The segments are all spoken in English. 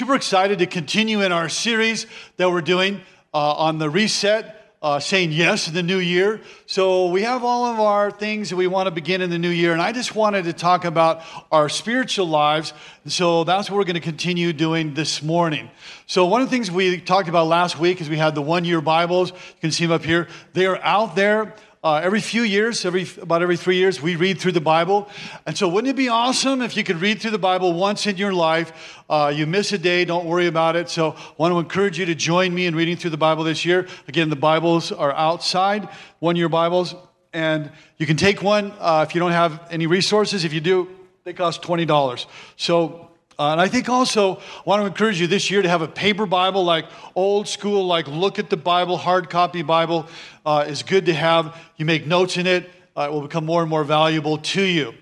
super excited to continue in our series that we're doing uh, on the reset. Uh, saying yes in the new year. So, we have all of our things that we want to begin in the new year. And I just wanted to talk about our spiritual lives. So, that's what we're going to continue doing this morning. So, one of the things we talked about last week is we had the one year Bibles. You can see them up here. They are out there. Uh, every few years, every about every three years, we read through the Bible. And so, wouldn't it be awesome if you could read through the Bible once in your life? Uh, you miss a day, don't worry about it. So, I want to encourage you to join me in reading through the Bible this year. Again, the Bibles are outside, one year Bibles, and you can take one uh, if you don't have any resources. If you do, they cost $20. So, uh, and I think also I want to encourage you this year to have a paper Bible, like old school, like look at the Bible, hard copy Bible uh, is good to have. You make notes in it, uh, it will become more and more valuable to you.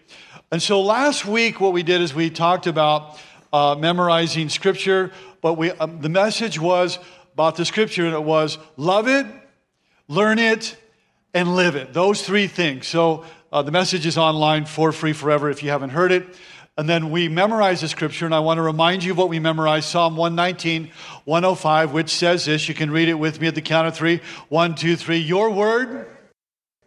And so last week, what we did is we talked about uh, memorizing Scripture, but we, um, the message was about the Scripture, and it was love it, learn it, and live it. Those three things. So uh, the message is online for free forever if you haven't heard it. And then we memorize the scripture, and I want to remind you of what we memorized Psalm 119, 105, which says this. You can read it with me at the count of three. One, two, three. Your word.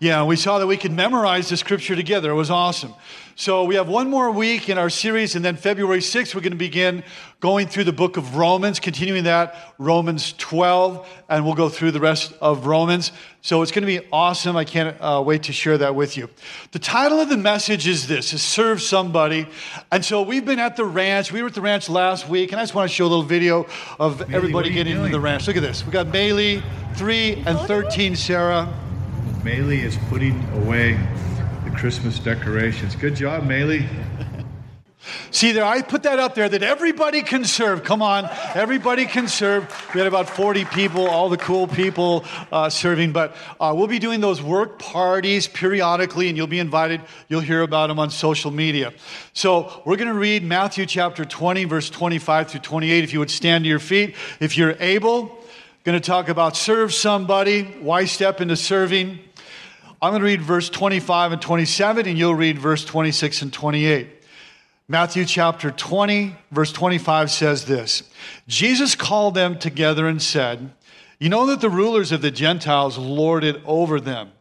Yeah, we saw that we could memorize the scripture together. It was awesome. So we have one more week in our series, and then February 6th, we're going to begin going through the book of Romans, continuing that, Romans 12, and we'll go through the rest of Romans. So it's going to be awesome. I can't uh, wait to share that with you. The title of the message is this, is Serve Somebody. And so we've been at the ranch. We were at the ranch last week, and I just want to show a little video of everybody getting into the ranch. Look at this. We got Bailey, 3 and 13, Sarah. Maylee is putting away the Christmas decorations. Good job, Maylee. See there, I put that up there that everybody can serve. Come on, everybody can serve. We had about 40 people, all the cool people uh, serving, but uh, we'll be doing those work parties periodically, and you'll be invited. You'll hear about them on social media. So we're going to read Matthew chapter 20, verse 25 through 28. If you would stand to your feet, if you're able, going to talk about serve somebody, why step into serving. I'm going to read verse 25 and 27, and you'll read verse 26 and 28. Matthew chapter 20, verse 25 says this Jesus called them together and said, You know that the rulers of the Gentiles lord it over them,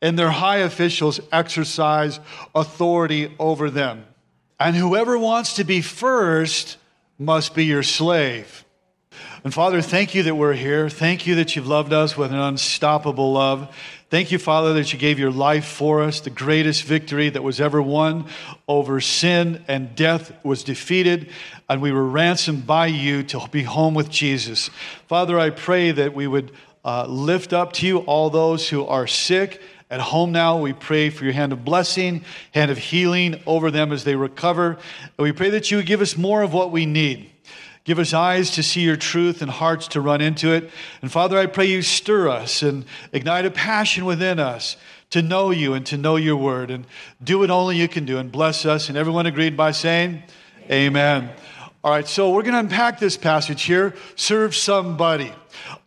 and their high officials exercise authority over them. And whoever wants to be first must be your slave. And Father, thank you that we're here. Thank you that you've loved us with an unstoppable love. Thank you, Father, that you gave your life for us. The greatest victory that was ever won over sin and death was defeated, and we were ransomed by you to be home with Jesus. Father, I pray that we would uh, lift up to you all those who are sick. At home now, we pray for your hand of blessing, hand of healing over them as they recover. And we pray that you would give us more of what we need. Give us eyes to see your truth and hearts to run into it. And Father, I pray you stir us and ignite a passion within us to know you and to know your word and do what only you can do and bless us. And everyone agreed by saying, Amen. All right, so we're going to unpack this passage here serve somebody.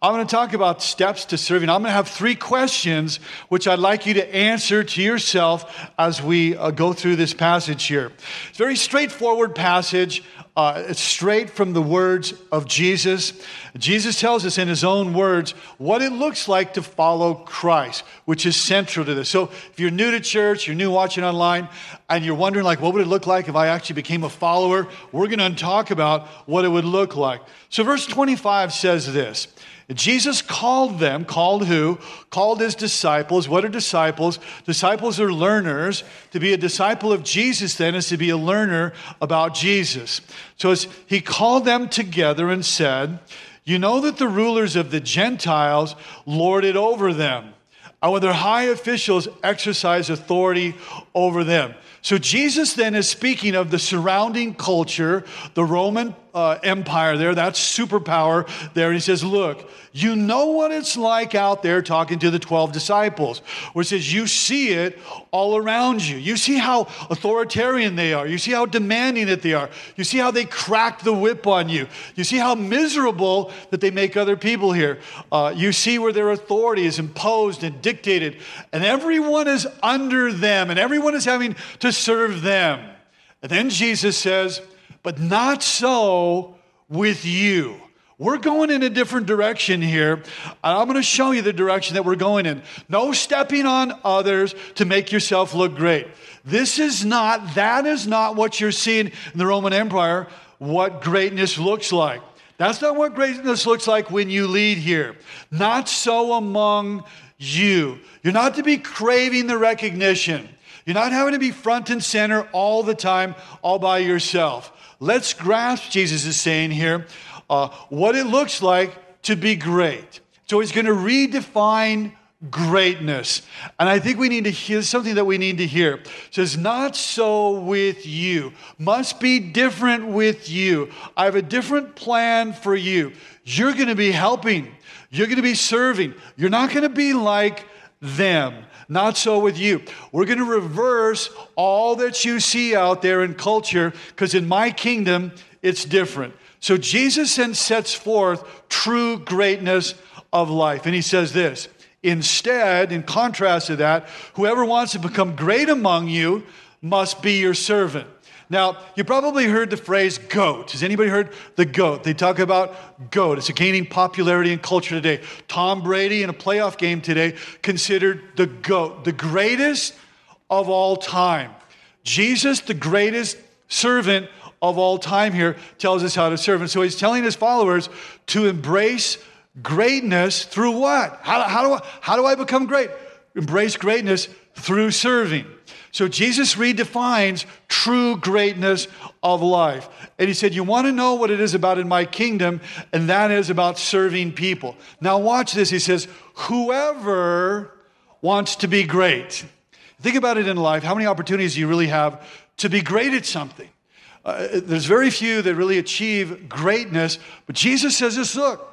I'm going to talk about steps to serving. I'm going to have three questions which I'd like you to answer to yourself as we uh, go through this passage here. It's a very straightforward passage. Uh, it's straight from the words of Jesus. Jesus tells us in his own words what it looks like to follow Christ, which is central to this. So if you're new to church, you're new watching online, and you're wondering like, what would it look like if I actually became a follower? We're going to talk about what it would look like. So verse 25 says this. Jesus called them, called who? Called his disciples. What are disciples? Disciples are learners. To be a disciple of Jesus, then, is to be a learner about Jesus. So he called them together and said, You know that the rulers of the Gentiles lord it over them, and when their high officials exercise authority over them. So Jesus then is speaking of the surrounding culture, the Roman uh, Empire there, that superpower there. And he says, Look, you know what it's like out there talking to the 12 disciples, where it says, You see it all around you. You see how authoritarian they are. You see how demanding that they are. You see how they crack the whip on you. You see how miserable that they make other people here. Uh, you see where their authority is imposed and dictated, and everyone is under them, and everyone is having to serve them. And then Jesus says, But not so with you. We're going in a different direction here. I'm going to show you the direction that we're going in. No stepping on others to make yourself look great. This is not, that is not what you're seeing in the Roman Empire, what greatness looks like. That's not what greatness looks like when you lead here. Not so among you. You're not to be craving the recognition. You're not having to be front and center all the time, all by yourself. Let's grasp, Jesus is saying here, uh, what it looks like to be great. So he's going to redefine greatness. And I think we need to hear something that we need to hear. It says, Not so with you. Must be different with you. I have a different plan for you. You're going to be helping, you're going to be serving. You're not going to be like them. Not so with you. We're going to reverse all that you see out there in culture because in my kingdom, it's different. So Jesus then sets forth true greatness of life. And he says this Instead, in contrast to that, whoever wants to become great among you must be your servant. Now, you probably heard the phrase goat. Has anybody heard the goat? They talk about goat. It's gaining popularity in culture today. Tom Brady in a playoff game today considered the goat, the greatest of all time. Jesus, the greatest servant of all time here, tells us how to serve. And so he's telling his followers to embrace greatness through what? How, how, do, I, how do I become great? Embrace greatness through serving. So Jesus redefines true greatness of life. And he said, You want to know what it is about in my kingdom, and that is about serving people. Now, watch this. He says, Whoever wants to be great. Think about it in life. How many opportunities do you really have to be great at something? Uh, there's very few that really achieve greatness, but Jesus says this look,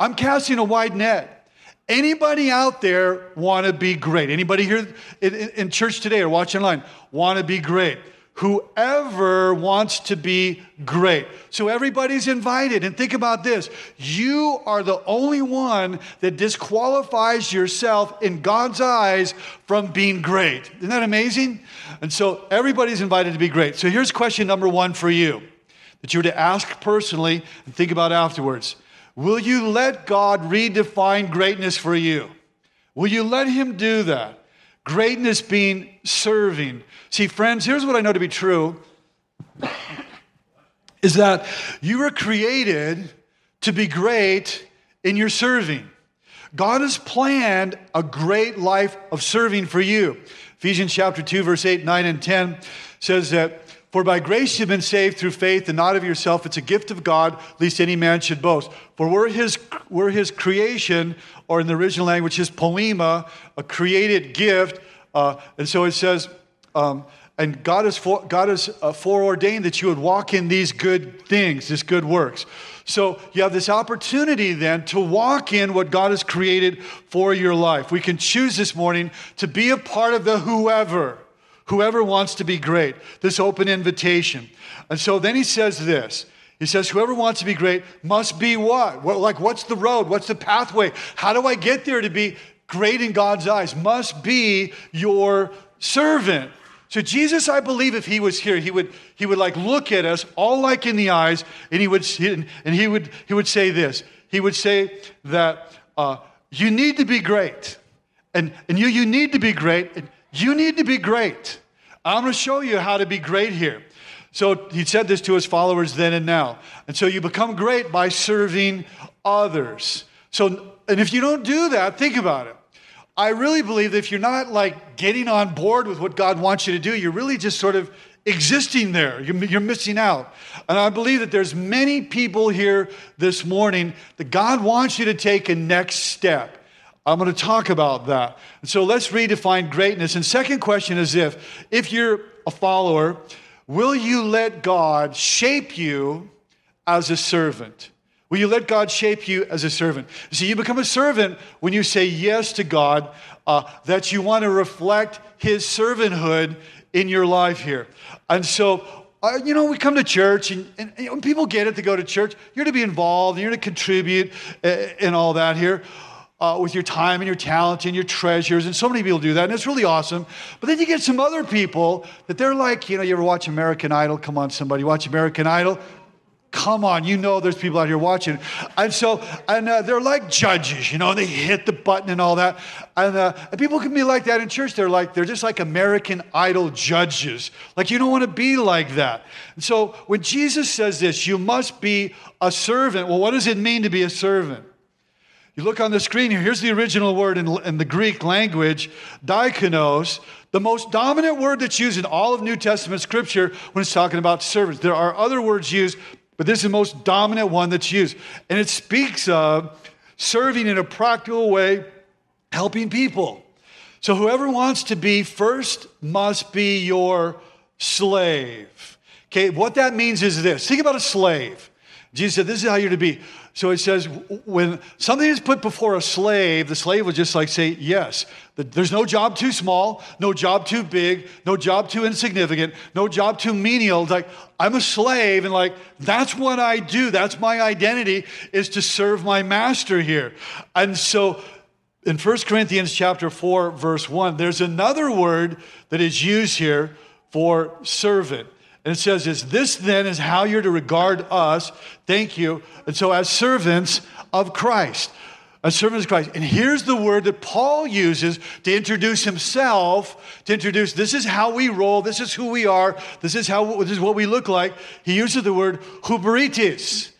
I'm casting a wide net. Anybody out there want to be great? Anybody here in, in, in church today or watching online want to be great? Whoever wants to be great. So everybody's invited. And think about this you are the only one that disqualifies yourself in God's eyes from being great. Isn't that amazing? And so everybody's invited to be great. So here's question number one for you that you were to ask personally and think about afterwards. Will you let God redefine greatness for you? Will you let Him do that? Greatness being serving. See, friends, here's what I know to be true is that you were created to be great in your serving. God has planned a great life of serving for you. Ephesians chapter 2, verse 8, 9, and 10 says that for by grace you've been saved through faith, and not of yourself. It's a gift of God, lest any man should boast. For we're his, we're his creation, or in the original language, his poiema, a created gift. Uh, and so it says, um, and God has, for, God has uh, foreordained that you would walk in these good things, these good works. So you have this opportunity then to walk in what God has created for your life. We can choose this morning to be a part of the whoever. Whoever wants to be great, this open invitation. And so then he says this. He says, Whoever wants to be great must be what? what? Like, what's the road? What's the pathway? How do I get there to be great in God's eyes? Must be your servant. So Jesus, I believe, if he was here, he would he would like look at us all like in the eyes, and he would and he would he would say this. He would say that uh, you need to be great, and and you you need to be great, and you need to be great. I'm going to show you how to be great here. So he said this to his followers then and now. And so you become great by serving others. So, and if you don't do that, think about it. I really believe that if you're not like getting on board with what God wants you to do, you're really just sort of existing there. You're, you're, missing out. And I believe that there's many people here this morning that God wants you to take a next step. I'm going to talk about that. So let's redefine greatness. And second question is if if you're a follower, will you let God shape you as a servant? Will you let God shape you as a servant? See, you become a servant when you say yes to God, uh, that you want to reflect His servanthood in your life here. And so, uh, you know, we come to church and, and, and, people get it to go to church. You're to be involved, you're to contribute uh, and all that here uh, with your time and your talent and your treasures. And so many people do that, and it's really awesome. But then you get some other people that they're like, you know, you ever watch American Idol? Come on, somebody, watch American Idol. Come on, you know there's people out here watching. And so, and uh, they're like judges, you know, they hit the button and all that. And, uh, and people can be like that in church. They're like, they're just like American Idol judges. Like, you don't want to be like that. And so, when Jesus says this, you must be a servant. Well, what does it mean to be a servant? You look on the screen here, here's the original word in, in the Greek language, diakonos, the most dominant word that's used in all of New Testament scripture when it's talking about servants. There are other words used, but this is the most dominant one that's used. And it speaks of serving in a practical way, helping people. So whoever wants to be first must be your slave. Okay, what that means is this think about a slave. Jesus said, This is how you're to be. So it says, when something is put before a slave, the slave would just like say, Yes. There's no job too small, no job too big, no job too insignificant, no job too menial. It's like, I'm a slave, and like, that's what I do. That's my identity, is to serve my master here. And so in 1 Corinthians chapter 4, verse 1, there's another word that is used here for servant. And it says this, this then is how you're to regard us. Thank you. And so as servants of Christ, as servants of Christ. And here's the word that Paul uses to introduce himself, to introduce this is how we roll, this is who we are, this is how this is what we look like. He uses the word huperetes.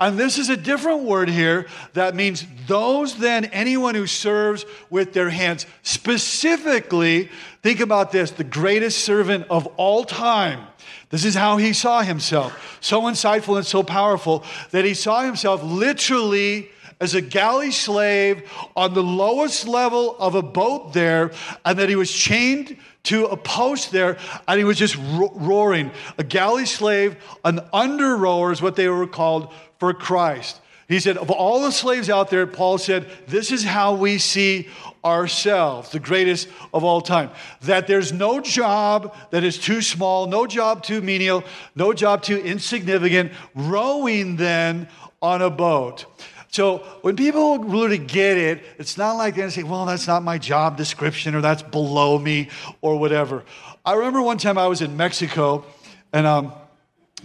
And this is a different word here that means those then, anyone who serves with their hands. Specifically, think about this the greatest servant of all time this is how he saw himself. So insightful and so powerful that he saw himself literally as a galley slave on the lowest level of a boat there, and that he was chained to a post there, and he was just ro- roaring. A galley slave, an under rower is what they were called for Christ. He said, of all the slaves out there, Paul said, this is how we see ourselves, the greatest of all time. That there's no job that is too small, no job too menial, no job too insignificant. Rowing then on a boat. So when people really get it, it's not like they say, well, that's not my job description or that's below me or whatever. I remember one time I was in Mexico and um,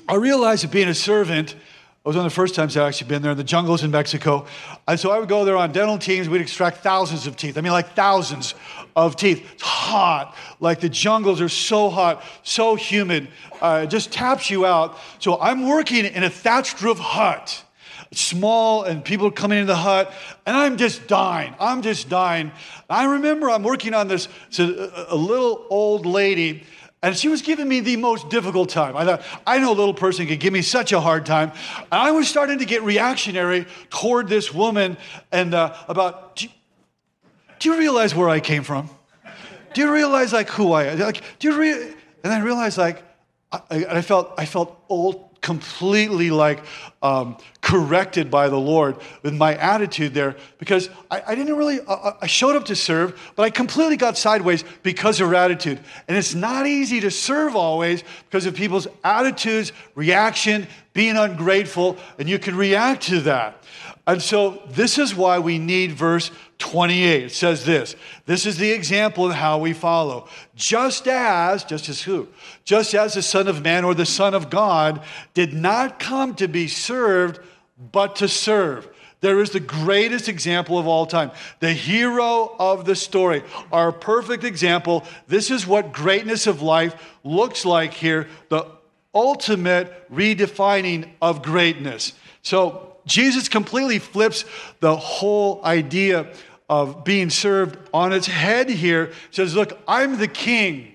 I realized that being a servant, it was one of the first times I'd actually been there in the jungles in Mexico. And so I would go there on dental teams. We'd extract thousands of teeth. I mean, like thousands of teeth. It's hot. Like the jungles are so hot, so humid. Uh, it just taps you out. So I'm working in a thatched roof hut. small, and people are coming into the hut, and I'm just dying. I'm just dying. I remember I'm working on this, a, a little old lady and she was giving me the most difficult time. I thought, I know a little person could give me such a hard time. And I was starting to get reactionary toward this woman and uh, about, do you, do you, realize where I came from? Do you realize like who I am? Like, do you re-? And I realized like, I, I, felt, I felt old, completely like um, corrected by the Lord with my attitude there because I, I didn't really, uh, I showed up to serve, but I completely got sideways because of attitude. And it's not easy to serve always because of people's attitudes, reaction, being ungrateful, and you can react to that. And so this is why we need verse 28. It says this This is the example of how we follow. Just as, just as who? Just as the Son of Man or the Son of God did not come to be served, but to serve. There is the greatest example of all time. The hero of the story, our perfect example. This is what greatness of life looks like here the ultimate redefining of greatness. So, Jesus completely flips the whole idea of being served on its head here. says, Look, I'm the king.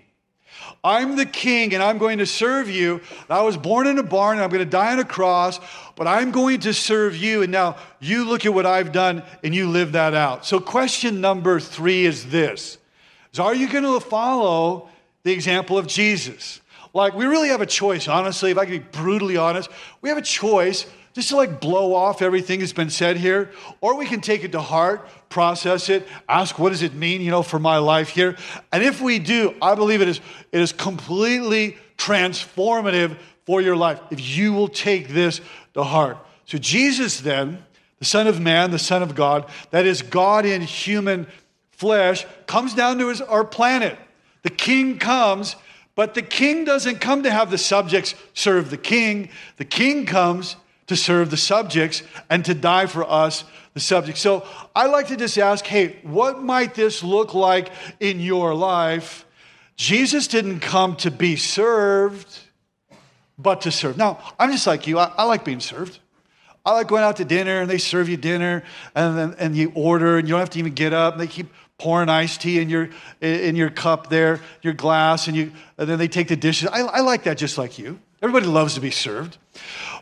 I'm the king and I'm going to serve you. I was born in a barn and I'm going to die on a cross, but I'm going to serve you. And now you look at what I've done and you live that out. So, question number three is this is Are you going to follow the example of Jesus? Like, we really have a choice, honestly, if I can be brutally honest, we have a choice just to like blow off everything that's been said here, or we can take it to heart, process it, ask what does it mean, you know, for my life here. And if we do, I believe it is it is completely transformative for your life if you will take this to heart. So Jesus then, the Son of Man, the Son of God, that is God in human flesh, comes down to his, our planet. The King comes But the king doesn't come to have the subjects serve the king. The king comes to serve the subjects and to die for us, the subjects. So I like to just ask hey, what might this look like in your life? Jesus didn't come to be served, but to serve. Now, I'm just like you, I, I like being served. I like going out to dinner and they serve you dinner and then and you order and you don't have to even get up and they keep pouring iced tea in your in your cup there, your glass, and you and then they take the dishes. I, I like that just like you. Everybody loves to be served.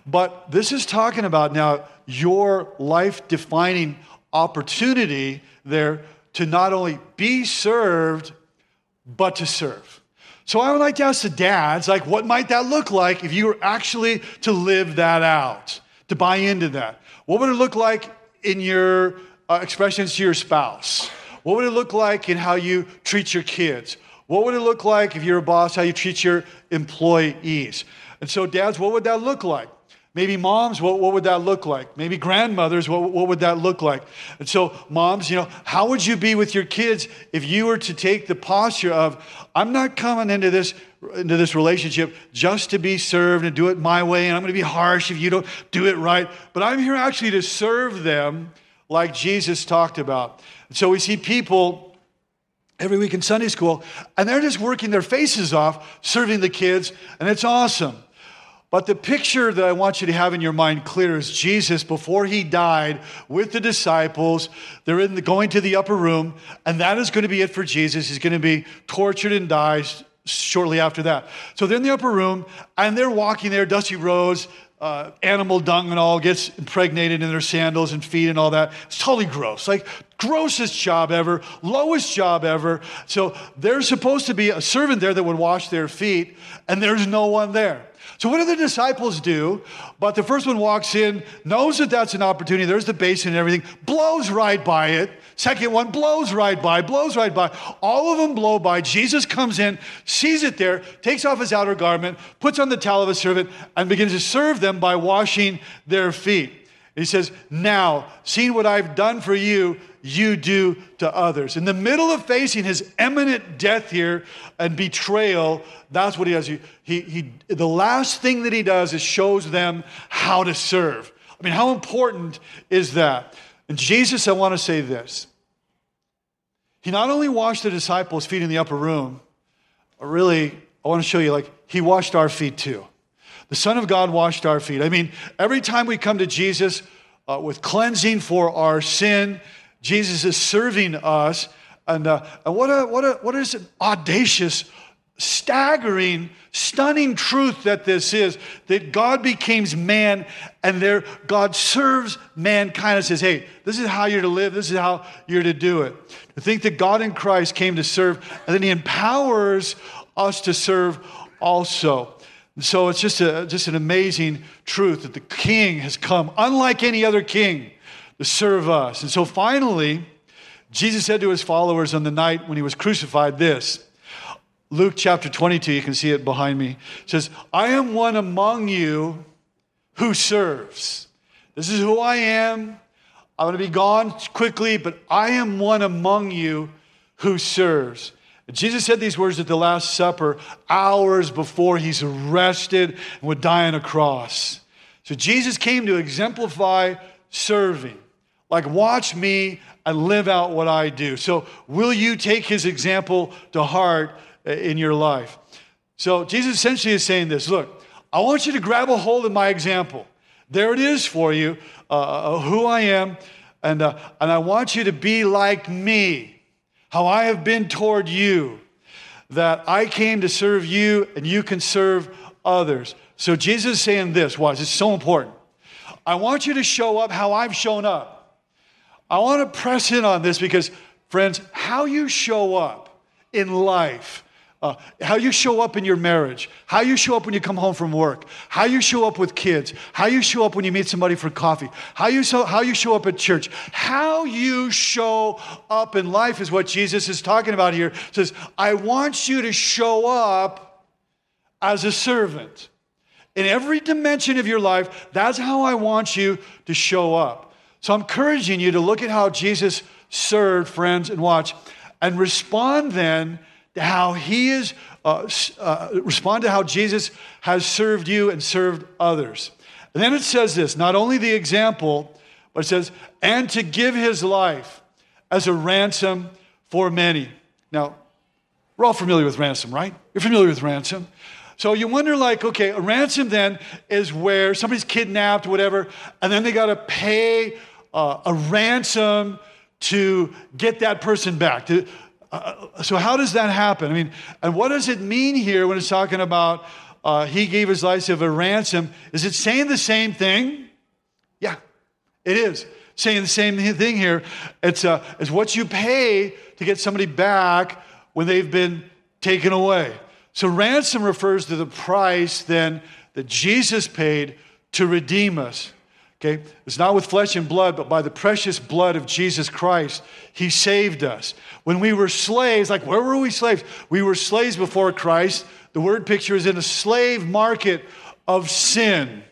But this is talking about now your life defining opportunity there to not only be served, but to serve. So I would like to ask the dads, like, what might that look like if you were actually to live that out, to buy into that? What would it look like in your uh, expressions to your spouse? What would it look like in how you treat your kids? What would it look like if you're a boss, how you treat your employees? And so, dads, what would that look like? Maybe moms, what, what would that look like? Maybe grandmothers, what, what would that look like? And so, moms, you know, how would you be with your kids if you were to take the posture of, I'm not coming into this into this relationship just to be served and do it my way, and I'm going to be harsh if you don't do it right. But I'm here actually to serve them like Jesus talked about. So we see people every week in Sunday school, and they're just working their faces off, serving the kids, and it's awesome. But the picture that I want you to have in your mind clear is Jesus before he died with the disciples. They're in the, going to the upper room, and that is going to be it for Jesus. He's going to be tortured and dies shortly after that. So they're in the upper room, and they're walking there, dusty roads uh, animal dung and all gets impregnated in their sandals and feet and all that. It's totally gross. Like, grossest job ever, lowest job ever. So, there's supposed to be a servant there that would wash their feet, and there's no one there. So, what do the disciples do? But the first one walks in, knows that that's an opportunity. There's the basin and everything, blows right by it. Second one blows right by, blows right by. All of them blow by. Jesus comes in, sees it there, takes off his outer garment, puts on the towel of a servant, and begins to serve them by washing their feet. He says, Now, seeing what I've done for you, you do to others. In the middle of facing his imminent death here and betrayal, that's what he does. He, he, he, the last thing that he does is shows them how to serve. I mean, how important is that? And Jesus, I want to say this. He not only washed the disciples' feet in the upper room, really, I want to show you, like, he washed our feet too. The Son of God washed our feet. I mean, every time we come to Jesus uh, with cleansing for our sin, Jesus is serving us. And, uh, what, a, what, a, what is an audacious, staggering, stunning truth that this is that God becomes man and there God serves mankind and says, hey, this is how you're to live, this is how you're to do it. To think that God in Christ came to serve and then he empowers us to serve also. So it's just, a, just an amazing truth that the king has come, unlike any other king to serve us. And so finally, Jesus said to his followers on the night when he was crucified this. Luke chapter 22, you can see it behind me, says, I am one among you who serves. This is who I am. I'm going to be gone quickly, but I am one among you who serves. Jesus said these words at the Last Supper hours before he's arrested and would die on a cross. So Jesus came to exemplify serving. Like, watch me and live out what I do. So, will you take his example to heart uh, in your life? So, Jesus essentially is saying this look, I want you to grab a hold of my example. There it is for you, uh, uh, who I am, and, uh, and I want you to be like me, how I have been toward you, that I came to serve you and you can serve others. So, Jesus is saying this, watch, it's so important. I want you to show up how I've shown up. I want to press in on this because, friends, how you show up in life, uh, how you show up in your marriage, how you show up when you come home from work, how you show up with kids, how you show up when you meet somebody for coffee, how you, so, how you show up at church, how you show up in life is what Jesus is talking about here. He says, I want you to show up as a servant. In every dimension of your life, that's how I want you to show up. So I'm encouraging you to look at how Jesus served friends and watch and respond then to how he is uh, uh, respond to how Jesus has served you and served others. And then it says this not only the example, but it says, and to give his life as a ransom for many. Now, we're all familiar with ransom, right? You're familiar with ransom. So you wonder, like, okay, a ransom then is where somebody's kidnapped, whatever, and then they got to pay uh, a ransom to get that person back. To, uh, so how does that happen? I mean, and what does it mean here when it's talking about uh, he gave his life as a ransom? Is it saying the same thing? Yeah, it is saying the same thing here. It's, uh, it's what you pay to get somebody back when they've been taken away. So, ransom refers to the price then that Jesus paid to redeem us. Okay? It's not with flesh and blood, but by the precious blood of Jesus Christ, He saved us. When we were slaves, like where were we slaves? We were slaves before Christ. The word picture is in a slave market of sin.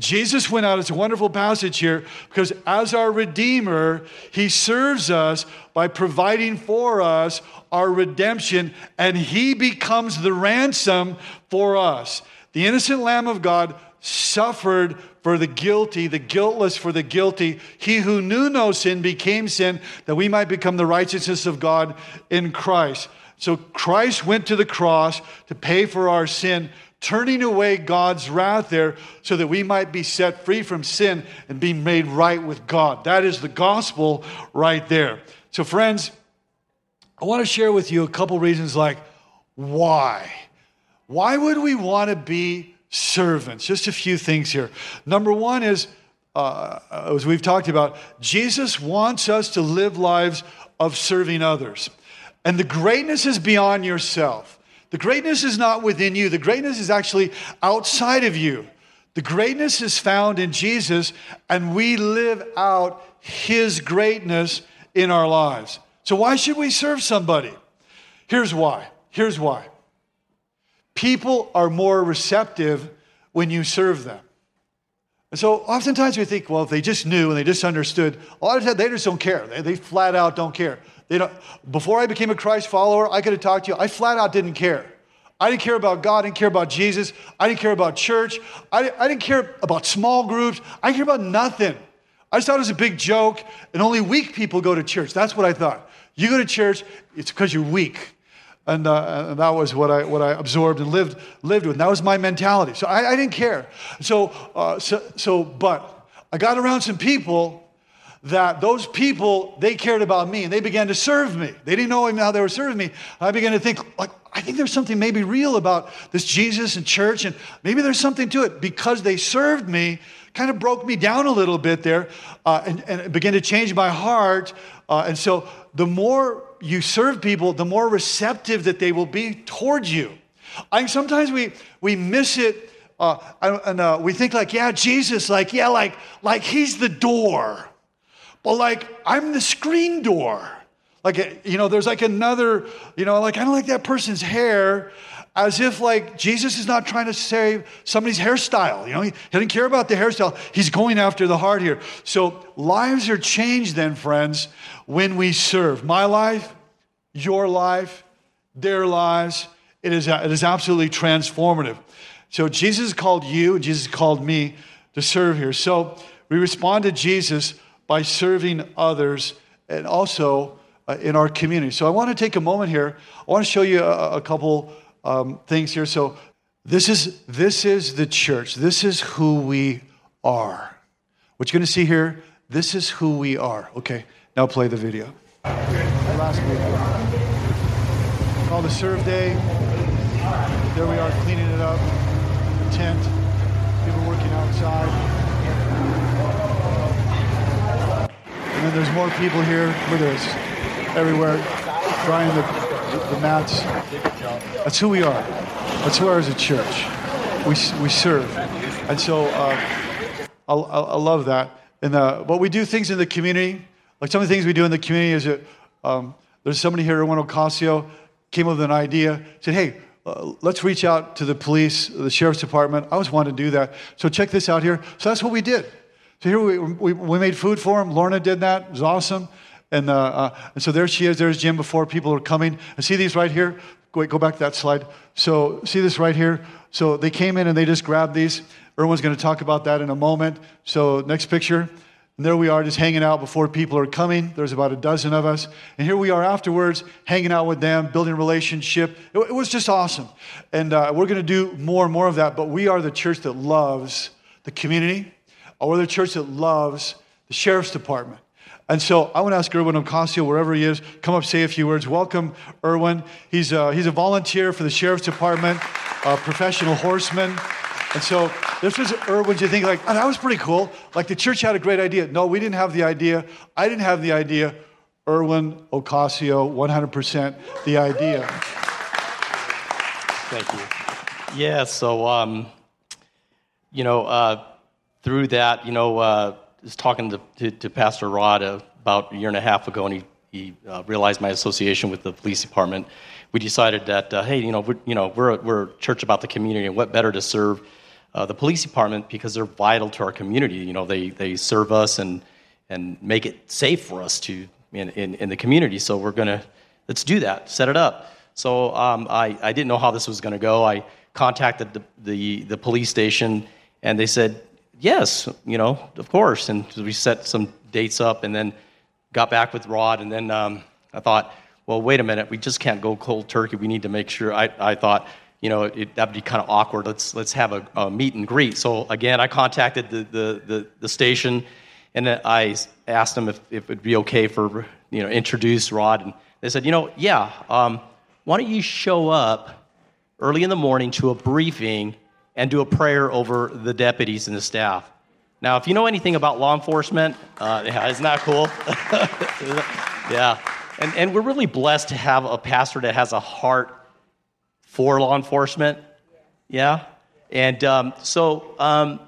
Jesus went out, it's a wonderful passage here, because as our Redeemer, He serves us by providing for us our redemption, and he becomes the ransom for us. The innocent Lamb of God suffered for the guilty, the guiltless for the guilty. He who knew no sin became sin that we might become the righteousness of God in Christ. So Christ went to the cross to pay for our sin, turning away God's wrath there so that we might be set free from sin and be made right with God. That is the gospel right there. So, friends, I want to share with you a couple reasons like why. Why would we want to be servants? Just a few things here. Number one is, uh, as we've talked about, Jesus wants us to live lives of serving others. And the greatness is beyond yourself. The greatness is not within you, the greatness is actually outside of you. The greatness is found in Jesus, and we live out his greatness in our lives. So, why should we serve somebody? Here's why. Here's why. People are more receptive when you serve them. And so, oftentimes we think, well, if they just knew and they just understood, a lot of times they just don't care. They, they flat out don't care. They don't, before I became a Christ follower, I could have talked to you. I flat out didn't care. I didn't care about God. I didn't care about Jesus. I didn't care about church. I, I didn't care about small groups. I didn't care about nothing. I just thought it was a big joke, and only weak people go to church. That's what I thought. You go to church, it's because you're weak. And, uh, and, that was what I, what I absorbed and lived, lived with. And that was my mentality. So I, I didn't care. So, uh, so, so, but I got around some people that those people, they cared about me and they began to serve me. They didn't know how they were serving me. I began to think, like, I think there's something maybe real about this Jesus and church, and maybe there's something to it because they served me kind of broke me down a little bit there uh, and, and began to change my heart. Uh, and so the more you serve people, the more receptive that they will be towards you. I sometimes we, we miss it uh, and uh, we think like, yeah, Jesus, like, yeah, like, like he's the door. But like, I'm the screen door. Like, you know, there's like another, you know, like, I don't like that person's hair as if like Jesus is not trying to save somebody's hairstyle. You know, he, doesn't care about the hairstyle. He's going after the heart here. So lives are changed then, friends, when we serve. My life, your life, their lives. It is, it is absolutely transformative. So Jesus called you, and Jesus called me to serve here. So we respond to Jesus by serving others and also uh, in our community. So I want to take a moment here. I want to show you a, a couple um, things here. So this is this is the church. This is who we are. What you're going to see here. This is who we are. Okay, now play the video. Last week, the Serve Day. There we are cleaning it up. The tent. People working outside. And there's more people here. At this. Everywhere. Drying the, the mats. That's who we are. That's who we are as a church. We, we serve. And so uh, I, I, love that. And uh, but we do things in the community. Like some of the things we do in the community is that um, there's somebody here Juan Ocasio came up with an idea, said, hey, uh, let's reach out to the police, the sheriff's department. I always wanted to do that. So check this out here. So that's what we did. So here we, we, we made food for them. Lorna did that. It was awesome. And, uh, uh, and so there she is. There's Jim before people are coming. And see these right here? wait, go back to that slide. So see this right here? So they came in and they just grabbed these. Erwin's going to talk about that in a moment. So next picture. And there we are just hanging out before people are coming. There's about a dozen of us. And here we are afterwards, hanging out with them, building relationship. It, it was just awesome. And uh, we're going to do more and more of that. But we are the church that loves the community. Or we're the church that loves the sheriff's department. And so I want to ask Erwin Ocasio, wherever he is, come up, say a few words. Welcome, Erwin. He's a, uh, he's a volunteer for the sheriff's department, a professional horseman. And so this was Erwin's, you think like, oh, that was pretty cool. Like the church had a great idea. No, we didn't have the idea. I didn't have the idea. Erwin Ocasio, 100% the idea. Thank you. Yeah, so, um, you know, uh, through that, you know, uh, was talking to, to, to Pastor Rod about a year and a half ago, and he, he uh, realized my association with the police department. We decided that, uh, hey, you know, we're, you know we're, we're a church about the community, and what better to serve uh, the police department because they're vital to our community. You know, they, they serve us and, and make it safe for us to in, in, in the community. So we're going to, let's do that, set it up. So um, I, I didn't know how this was going to go. I contacted the, the, the police station and they said, yes, you know, of course. And we set some dates up and then got back with Rod. And then um, I thought, well, wait a minute, we just can't go cold turkey. We need to make sure. I, I thought, you know, it, that'd be kind of awkward. Let's let's have a, a, meet and greet. So again, I contacted the the, the, the station, and I asked them if, if it'd be okay for you know introduce Rod, and they said, you know, yeah. Um, why don't you show up early in the morning to a briefing and do a prayer over the deputies and the staff? Now, if you know anything about law enforcement, uh, yeah, isn't that cool? yeah, and and we're really blessed to have a pastor that has a heart for law enforcement. Yeah? And um, so um,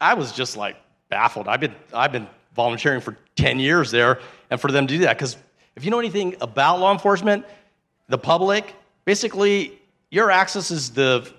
I was just like baffled. I've been, I've been volunteering for 10 years there, and for them to do that, because if you know anything about law enforcement, the public, basically, your access is the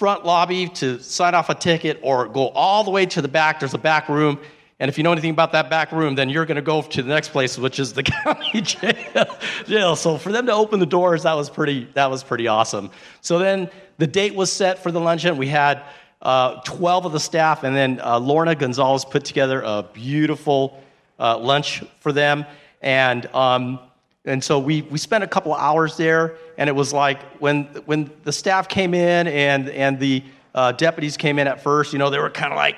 front lobby to sign off a ticket or go all the way to the back. There's a back room, and if you know anything about that back room, then you're going to go to the next place, which is the county jail. jail. So for them to open the doors, that was pretty. That was pretty awesome. So then the date was set for the luncheon. We had uh, 12 of the staff, and then uh, Lorna Gonzalez put together a beautiful uh, lunch for them. And um, and so we, we spent a couple hours there, and it was like when when the staff came in and and the uh, deputies came in at first, you know, they were kind of like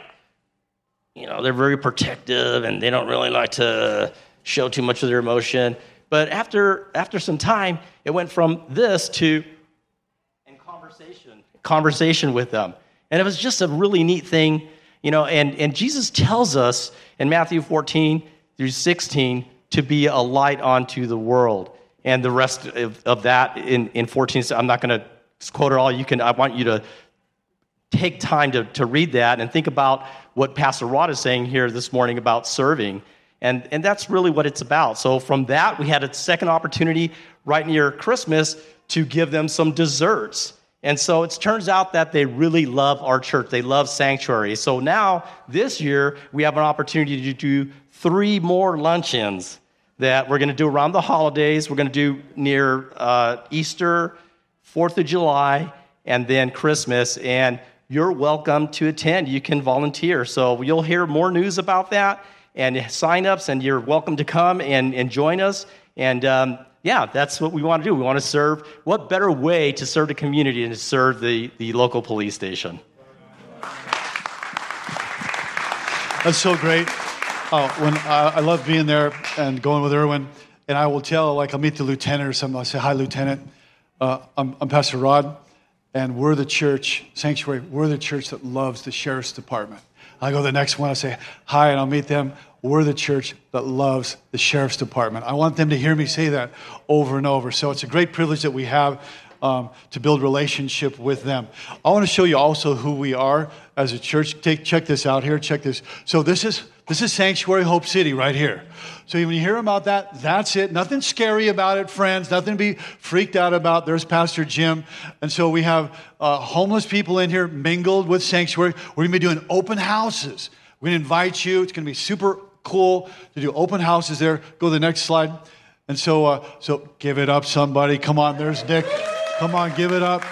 you know, they're very protective and they don't really like to show too much of their emotion. But after, after some time, it went from this to in conversation, conversation with them. And it was just a really neat thing, you know, and, and Jesus tells us in Matthew 14 through 16 to be a light onto the world. And the rest of, of that in, in 14, I'm not going to quote it all. You can, I want you to take time to, to read that and think about what Pastor Rod is saying here this morning about serving. And, and that's really what it's about. So, from that, we had a second opportunity right near Christmas to give them some desserts. And so it turns out that they really love our church. They love Sanctuary. So now, this year, we have an opportunity to do three more luncheons that we're going to do around the holidays. We're going to do near uh, Easter, 4th of July, and then Christmas. And you're welcome to attend. You can volunteer. So you'll hear more news about that and signups, and you're welcome to come and, and join us. And um, yeah, that's what we want to do. We want to serve. What better way to serve the community than to serve the, the local police station? That's so great. Uh, when I love being there and going with Erwin, and I will tell, like, I'll meet the lieutenant or something. I'll say, "Hi, lieutenant. Uh, I'm, I'm Pastor Rod. And we're the church, Sanctuary, we're the church that loves the sheriff's department. I go the next one, I say, hi, and I'll meet them. We're the church that loves the sheriff's department. I want them to hear me say that over and over. So it's a great privilege that we have um, to build relationship with them. I want to show you also who we are as a church. Take, check this out here. Check this. So this is this is Sanctuary Hope City right here. So when you hear about that, that's it. Nothing scary about it, friends. Nothing to be freaked out about. There's Pastor Jim. And so we have uh, homeless people in here mingled with Sanctuary. We're going to be doing open houses. We're going to invite you. It's going to be super cool to do open houses there. Go to the next slide. And so, uh, so give it up, somebody. Come on, there's Nick. Come on, give it up.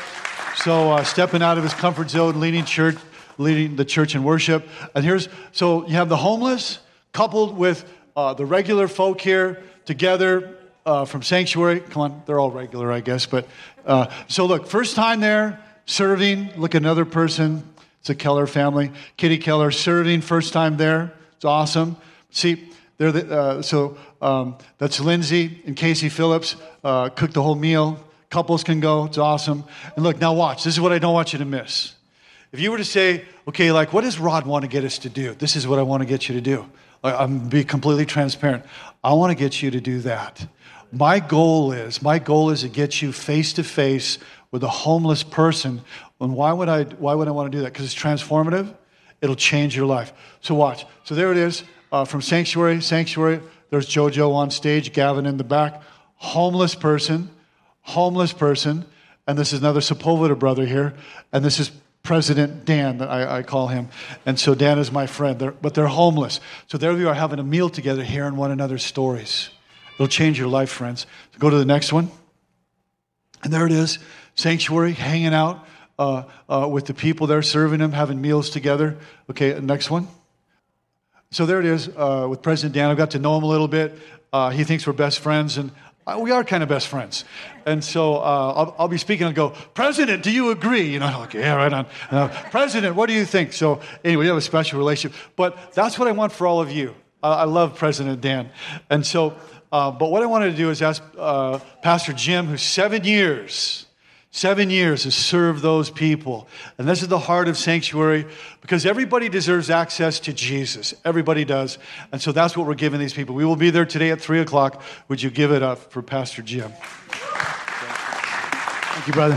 So uh, stepping out of his comfort zone, leading church, leading the church in worship. And here's so you have the homeless coupled with uh, the regular folk here together uh, from Sanctuary. Come on, they're all regular, I guess. But uh, so look, first time there serving. Look, another person. It's a Keller family. Kitty Keller serving, first time there. It's awesome. See, they're the, uh, so um, that's Lindsay and Casey Phillips uh, cooked the whole meal. Couples can go. It's awesome. And look, now watch. This is what I don't want you to miss. If you were to say, okay, like, what does Rod want to get us to do? This is what I want to get you to do. I'm be completely transparent. I want to get you to do that. My goal is, my goal is to get you face to face with a homeless person. And why would I, why would I want to do that? Because it's transformative. It'll change your life. So watch. So there it is uh, from Sanctuary. Sanctuary. There's JoJo on stage, Gavin in the back. Homeless person, homeless person. And this is another Sepulveda brother here. And this is President Dan, I, I, call him. And so Dan is my friend, they're, but they're homeless. So there we are having a meal together, hearing one another's stories. It'll change your life, friends. So go to the next one. And there it is sanctuary, hanging out uh, uh, with the people there, serving them, having meals together. Okay, next one. So there it is uh, with President Dan. I've got to know him a little bit. Uh, he thinks we're best friends, and we are kind of best friends. And so uh, I'll, I'll, be speaking and go, President, do you agree? You know, like, yeah, right on. Uh, President, what do you think? So anyway, we have a special relationship. But that's what I want for all of you. I love President Dan. And so, uh, but what I wanted to do is ask uh, Pastor Jim, who's seven years, Seven years to serve those people. And this is the heart of sanctuary because everybody deserves access to Jesus. Everybody does. And so that's what we're giving these people. We will be there today at 3 o'clock. Would you give it up for Pastor Jim? Thank you, brother.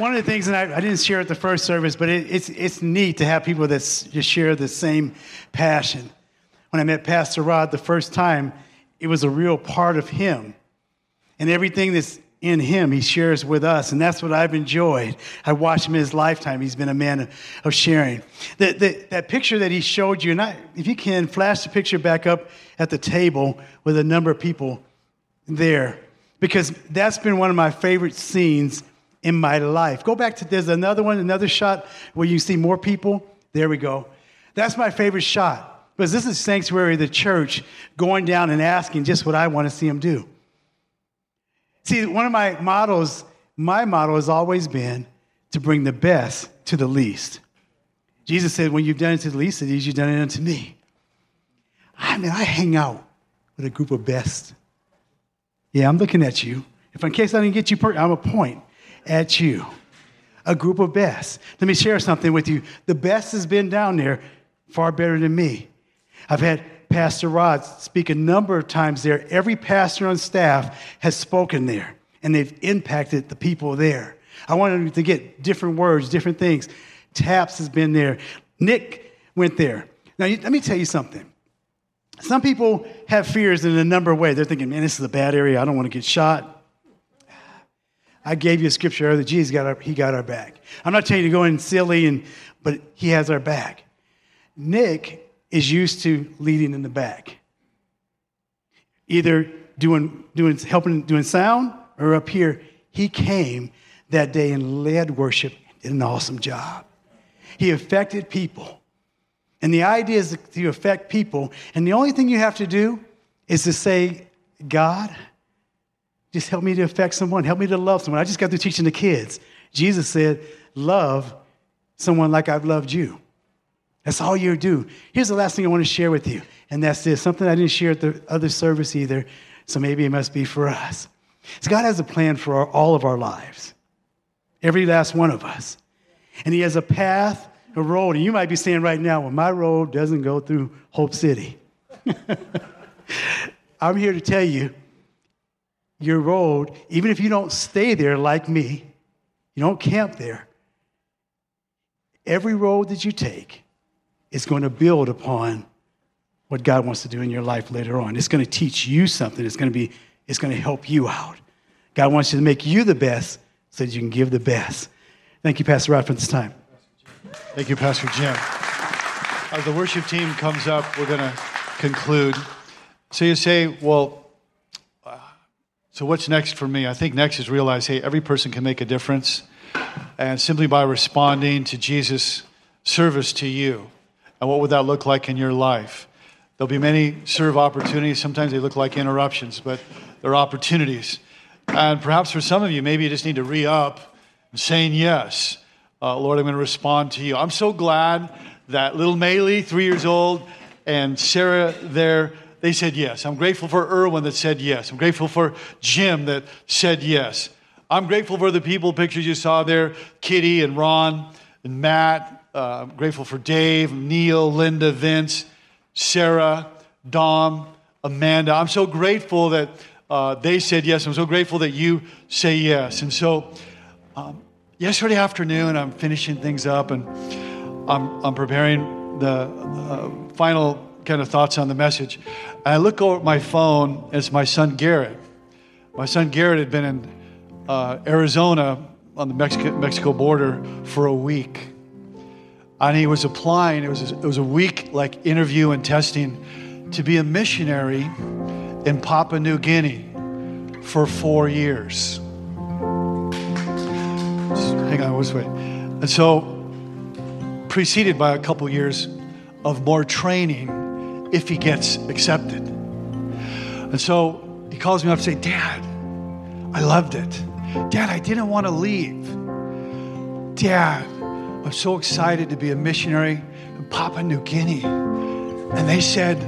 One of the things, and I, I, didn't share at the first service, but it, it's, it's neat to have people that just share the same passion. When I met Pastor Rod the first time, it was a real part of him. And everything that's in him he shares with us and that's what i've enjoyed. I watched him in his lifetime. He's been a man of sharing. The, the, that picture that he showed you and I, if you can flash the picture back up at the table with a number of people there because that's been one of my favorite scenes in my life. Go back to there's another one another shot where you see more people. There we go. That's my favorite shot because this is sanctuary of the church going down and asking just what i want to see them do See, one of my models, my model has always been to bring the best to the least. Jesus said, When you've done it to the least of these, you've done it unto me. I mean, I hang out with a group of best. Yeah, I'm looking at you. If in case I didn't get you, per- I'm a point at you. A group of best. Let me share something with you. The best has been down there far better than me. I've had Pastor Rod speak a number of times there. Every pastor on staff has spoken there, and they've impacted the people there. I wanted to get different words, different things. Taps has been there. Nick went there. Now, let me tell you something. Some people have fears in a number of ways. They're thinking, man, this is a bad area. I don't want to get shot. I gave you a scripture earlier. Jesus got our, he got our back. I'm not telling you to go in silly, and, but he has our back. Nick is used to leading in the back, either doing, doing, helping doing sound or up here. He came that day and led worship, did an awesome job. He affected people. And the idea is to affect people. And the only thing you have to do is to say, God, just help me to affect someone. Help me to love someone. I just got through teaching the kids. Jesus said, Love someone like I've loved you. That's all you do. Here's the last thing I want to share with you, and that's this something I didn't share at the other service either, so maybe it must be for us. So God has a plan for our, all of our lives, every last one of us. And He has a path, a road. And you might be saying right now, well, my road doesn't go through Hope City. I'm here to tell you your road, even if you don't stay there like me, you don't camp there, every road that you take, is going to build upon what God wants to do in your life later on. It's going to teach you something. It's going to be, it's going to help you out. God wants you to make you the best so that you can give the best. Thank you, Pastor Rod, for this time. Thank you, Pastor Jim. As the worship team comes up, we're going to conclude. So you say, well, uh, So, what's next for me? I think next is realize hey, every person can make a difference. And simply by responding to Jesus' service to you. And what would that look like in your life? There'll be many serve opportunities. Sometimes they look like interruptions, but they're opportunities. And perhaps for some of you, maybe you just need to re up saying yes. Uh, Lord, I'm going to respond to you. I'm so glad that little Maylee, three years old, and Sarah there, they said yes. I'm grateful for Erwin that said yes. I'm grateful for Jim that said yes. I'm grateful for the people pictures you saw there Kitty and Ron and Matt. Uh, I'm grateful for Dave, Neil, Linda, Vince, Sarah, Dom, Amanda. I'm so grateful that uh, they said yes. I'm so grateful that you say yes. And so, um, yesterday afternoon, I'm finishing things up and I'm, I'm preparing the uh, final kind of thoughts on the message. And I look over at my phone, it's my son Garrett. My son Garrett had been in uh, Arizona on the Mexico, Mexico border for a week. And he was applying, it was, it was a week like interview and testing to be a missionary in Papua New Guinea for four years. Hang on, let's wait. And so, preceded by a couple years of more training if he gets accepted. And so he calls me up and say, Dad, I loved it. Dad, I didn't want to leave. Dad, I'm so excited to be a missionary in Papua New Guinea. And they said,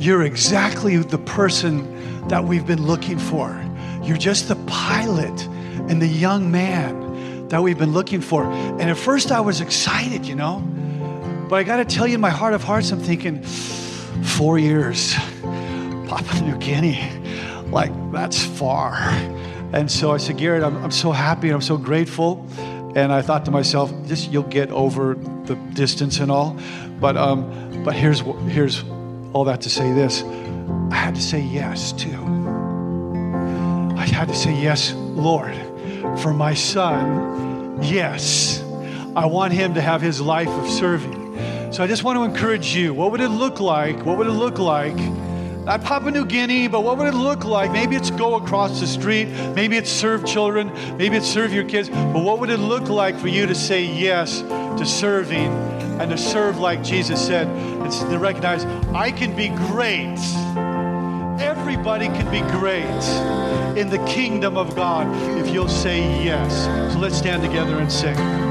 You're exactly the person that we've been looking for. You're just the pilot and the young man that we've been looking for. And at first I was excited, you know. But I got to tell you, in my heart of hearts, I'm thinking, four years, Papua New Guinea, like that's far. And so I said, Garrett, I'm, I'm so happy and I'm so grateful. And I thought to myself, just you'll get over the distance and all. But um, but here's here's all that to say this. I had to say yes too. I had to say yes, Lord, for my son. Yes, I want him to have his life of serving. So I just want to encourage you. What would it look like? What would it look like? Not Papua New Guinea, but what would it look like? Maybe it's go across the street. Maybe it's serve children. Maybe it's serve your kids. But what would it look like for you to say yes to serving and to serve like Jesus said? And to recognize I can be great. Everybody can be great in the kingdom of God if you'll say yes. So let's stand together and sing.